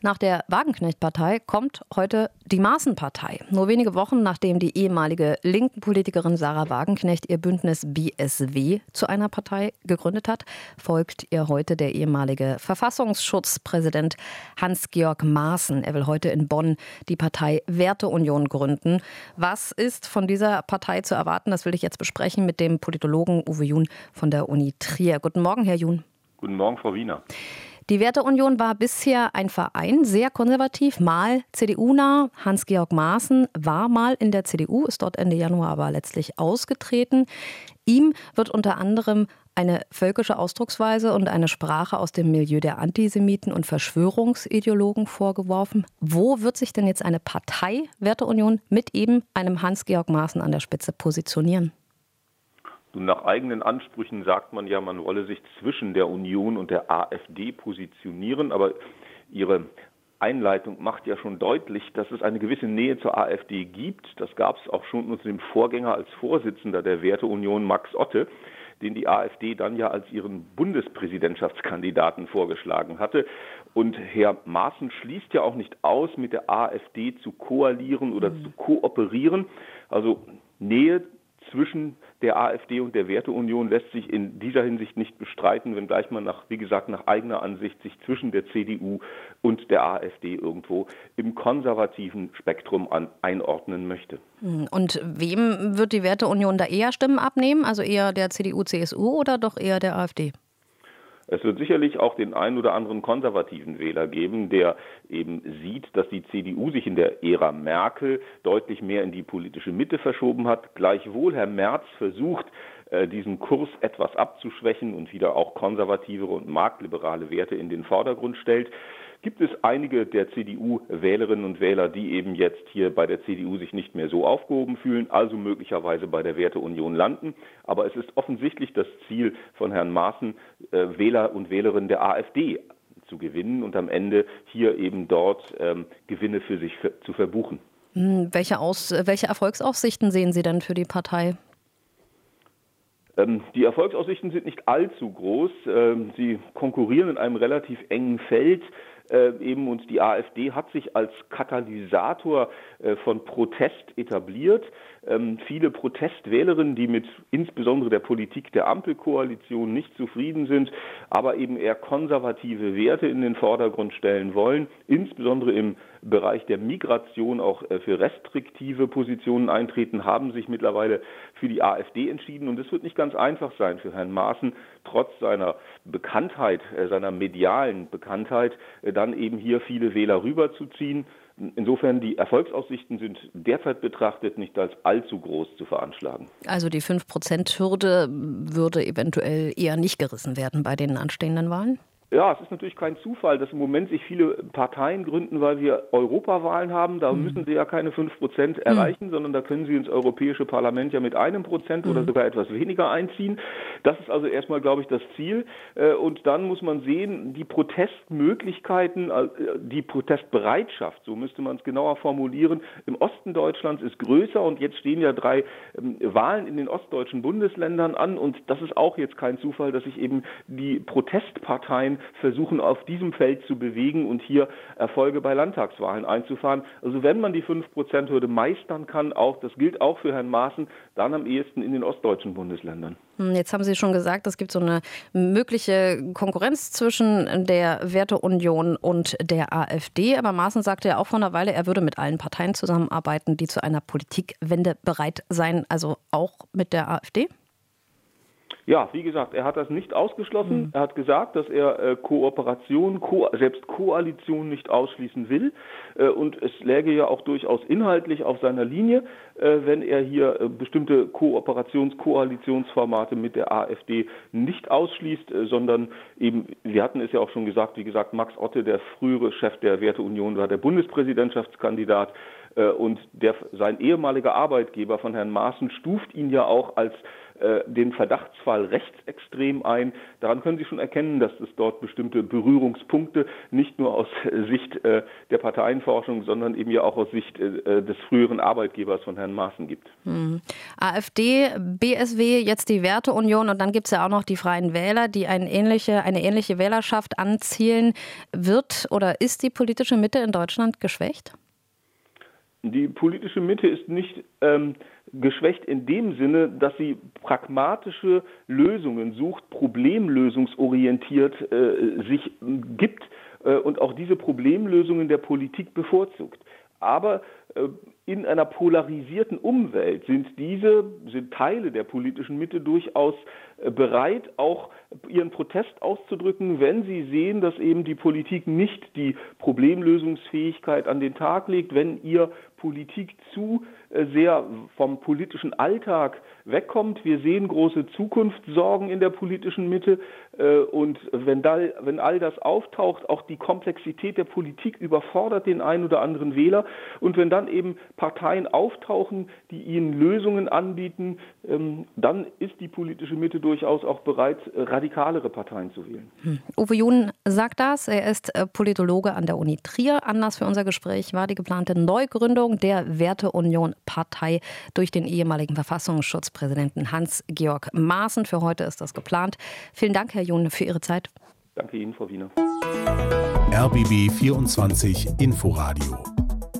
Nach der Wagenknecht-Partei kommt heute die Maaßen-Partei. Nur wenige Wochen nachdem die ehemalige linken Politikerin Sarah Wagenknecht ihr Bündnis BSW zu einer Partei gegründet hat, folgt ihr heute der ehemalige Verfassungsschutzpräsident Hans-Georg Maaßen. Er will heute in Bonn die Partei Werteunion gründen. Was ist von dieser Partei zu erwarten? Das will ich jetzt besprechen mit dem Politologen Uwe Jun von der Uni Trier. Guten Morgen, Herr Jun. Guten Morgen, Frau Wiener. Die Werteunion war bisher ein Verein, sehr konservativ, mal CDU-nah. Hans-Georg Maaßen war mal in der CDU, ist dort Ende Januar aber letztlich ausgetreten. Ihm wird unter anderem eine völkische Ausdrucksweise und eine Sprache aus dem Milieu der Antisemiten und Verschwörungsideologen vorgeworfen. Wo wird sich denn jetzt eine Partei Werteunion mit eben einem Hans-Georg Maaßen an der Spitze positionieren? Nach eigenen Ansprüchen sagt man ja, man wolle sich zwischen der Union und der AfD positionieren, aber ihre Einleitung macht ja schon deutlich, dass es eine gewisse Nähe zur AfD gibt. Das gab es auch schon unter dem Vorgänger als Vorsitzender der Werteunion, Max Otte, den die AfD dann ja als ihren Bundespräsidentschaftskandidaten vorgeschlagen hatte. Und Herr Maaßen schließt ja auch nicht aus, mit der AfD zu koalieren oder mhm. zu kooperieren. Also Nähe zwischen der AfD und der Werteunion lässt sich in dieser Hinsicht nicht bestreiten, wenngleich man nach, wie gesagt, nach eigener Ansicht sich zwischen der CDU und der AfD irgendwo im konservativen Spektrum an, einordnen möchte. Hm, und wem wird die Werteunion da eher Stimmen abnehmen? Also eher der CDU, CSU oder doch eher der AfD? Es wird sicherlich auch den einen oder anderen konservativen Wähler geben, der eben sieht, dass die CDU sich in der Ära Merkel deutlich mehr in die politische Mitte verschoben hat. Gleichwohl Herr Merz versucht, äh, diesen Kurs etwas abzuschwächen und wieder auch konservativere und marktliberale Werte in den Vordergrund stellt gibt es einige der CDU-Wählerinnen und Wähler, die eben jetzt hier bei der CDU sich nicht mehr so aufgehoben fühlen, also möglicherweise bei der Werteunion landen. Aber es ist offensichtlich das Ziel von Herrn Maaßen, äh, Wähler und Wählerinnen der AfD zu gewinnen und am Ende hier eben dort ähm, Gewinne für sich zu verbuchen. Hm, welche, Aus, welche Erfolgsaussichten sehen Sie denn für die Partei? Ähm, die Erfolgsaussichten sind nicht allzu groß. Ähm, sie konkurrieren in einem relativ engen Feld äh, eben und die AfD hat sich als Katalysator äh, von Protest etabliert. Ähm, viele Protestwählerinnen, die mit insbesondere der Politik der Ampelkoalition nicht zufrieden sind, aber eben eher konservative Werte in den Vordergrund stellen wollen, insbesondere im Bereich der Migration auch äh, für restriktive Positionen eintreten, haben sich mittlerweile für die AfD entschieden. Und es wird nicht ganz einfach sein für Herrn Maaßen, trotz seiner Bekanntheit, äh, seiner medialen Bekanntheit, äh, dann eben hier viele Wähler rüberzuziehen. Insofern die Erfolgsaussichten sind derzeit betrachtet nicht als allzu groß zu veranschlagen. Also die 5-Prozent-Hürde würde eventuell eher nicht gerissen werden bei den anstehenden Wahlen? Ja, es ist natürlich kein Zufall, dass im Moment sich viele Parteien gründen, weil wir Europawahlen haben. Da mhm. müssen sie ja keine fünf Prozent mhm. erreichen, mhm. sondern da können sie ins Europäische Parlament ja mit einem Prozent mhm. oder sogar etwas weniger einziehen. Das ist also erstmal, glaube ich, das Ziel. Äh, und dann muss man sehen, die Protestmöglichkeiten, äh, die Protestbereitschaft, so müsste man es genauer formulieren, im Osten Deutschlands ist größer und jetzt stehen ja drei ähm, Wahlen in den ostdeutschen Bundesländern an und das ist auch jetzt kein Zufall, dass sich eben die Protestparteien versuchen, auf diesem Feld zu bewegen und hier Erfolge bei Landtagswahlen einzufahren. Also wenn man die 5-Prozent-Hürde meistern kann, auch, das gilt auch für Herrn Maaßen, dann am ehesten in den ostdeutschen Bundesländern. Hm, jetzt haben Sie schon gesagt, es gibt so eine mögliche Konkurrenz zwischen der Werteunion und der AfD. Aber Maaßen sagte ja auch vor einer Weile, er würde mit allen Parteien zusammenarbeiten, die zu einer Politikwende bereit seien, also auch mit der AfD. Ja, wie gesagt, er hat das nicht ausgeschlossen. Mhm. Er hat gesagt, dass er äh, Kooperation, Ko selbst Koalition nicht ausschließen will. Äh, und es läge ja auch durchaus inhaltlich auf seiner Linie, äh, wenn er hier äh, bestimmte Kooperations-, Koalitionsformate mit der AfD nicht ausschließt, äh, sondern eben, wir hatten es ja auch schon gesagt, wie gesagt, Max Otte, der frühere Chef der Werteunion, war der Bundespräsidentschaftskandidat. Äh, und der, sein ehemaliger Arbeitgeber von Herrn Maaßen stuft ihn ja auch als äh, den Verdachtsfall rechtsextrem ein. Daran können Sie schon erkennen, dass es dort bestimmte Berührungspunkte nicht nur aus Sicht äh, der Parteienforschung, sondern eben ja auch aus Sicht äh, des früheren Arbeitgebers von Herrn Maaßen gibt. Hm. AfD, BSW, jetzt die Werteunion und dann gibt es ja auch noch die Freien Wähler, die eine ähnliche, eine ähnliche Wählerschaft anzielen. Wird oder ist die politische Mitte in Deutschland geschwächt? Die politische Mitte ist nicht ähm, geschwächt in dem Sinne, dass sie pragmatische Lösungen sucht, problemlösungsorientiert äh, sich gibt äh, und auch diese Problemlösungen der Politik bevorzugt. Aber äh, in einer polarisierten Umwelt sind diese, sind Teile der politischen Mitte durchaus äh, bereit, auch ihren Protest auszudrücken, wenn sie sehen, dass eben die Politik nicht die Problemlösungsfähigkeit an den Tag legt, wenn ihr Politik zu äh, sehr vom politischen Alltag wegkommt. Wir sehen große Zukunftssorgen in der politischen Mitte äh, und wenn, da, wenn all das auftaucht, auch die Komplexität der Politik überfordert den einen oder anderen Wähler und wenn dann eben Parteien auftauchen, die ihnen Lösungen anbieten, ähm, dann ist die politische Mitte durchaus auch bereit, radikalere Parteien zu wählen. Hm. Uwe Jun sagt das. Er ist äh, Politologe an der Uni Trier. Anlass für unser Gespräch war die geplante Neugründung der Werteunion Partei durch den ehemaligen Verfassungsschutzpräsidenten Hans-Georg Maaßen. Für heute ist das geplant. Vielen Dank, Herr Jun, für Ihre Zeit. Danke Ihnen, Frau Wiener. RBB 24 Inforadio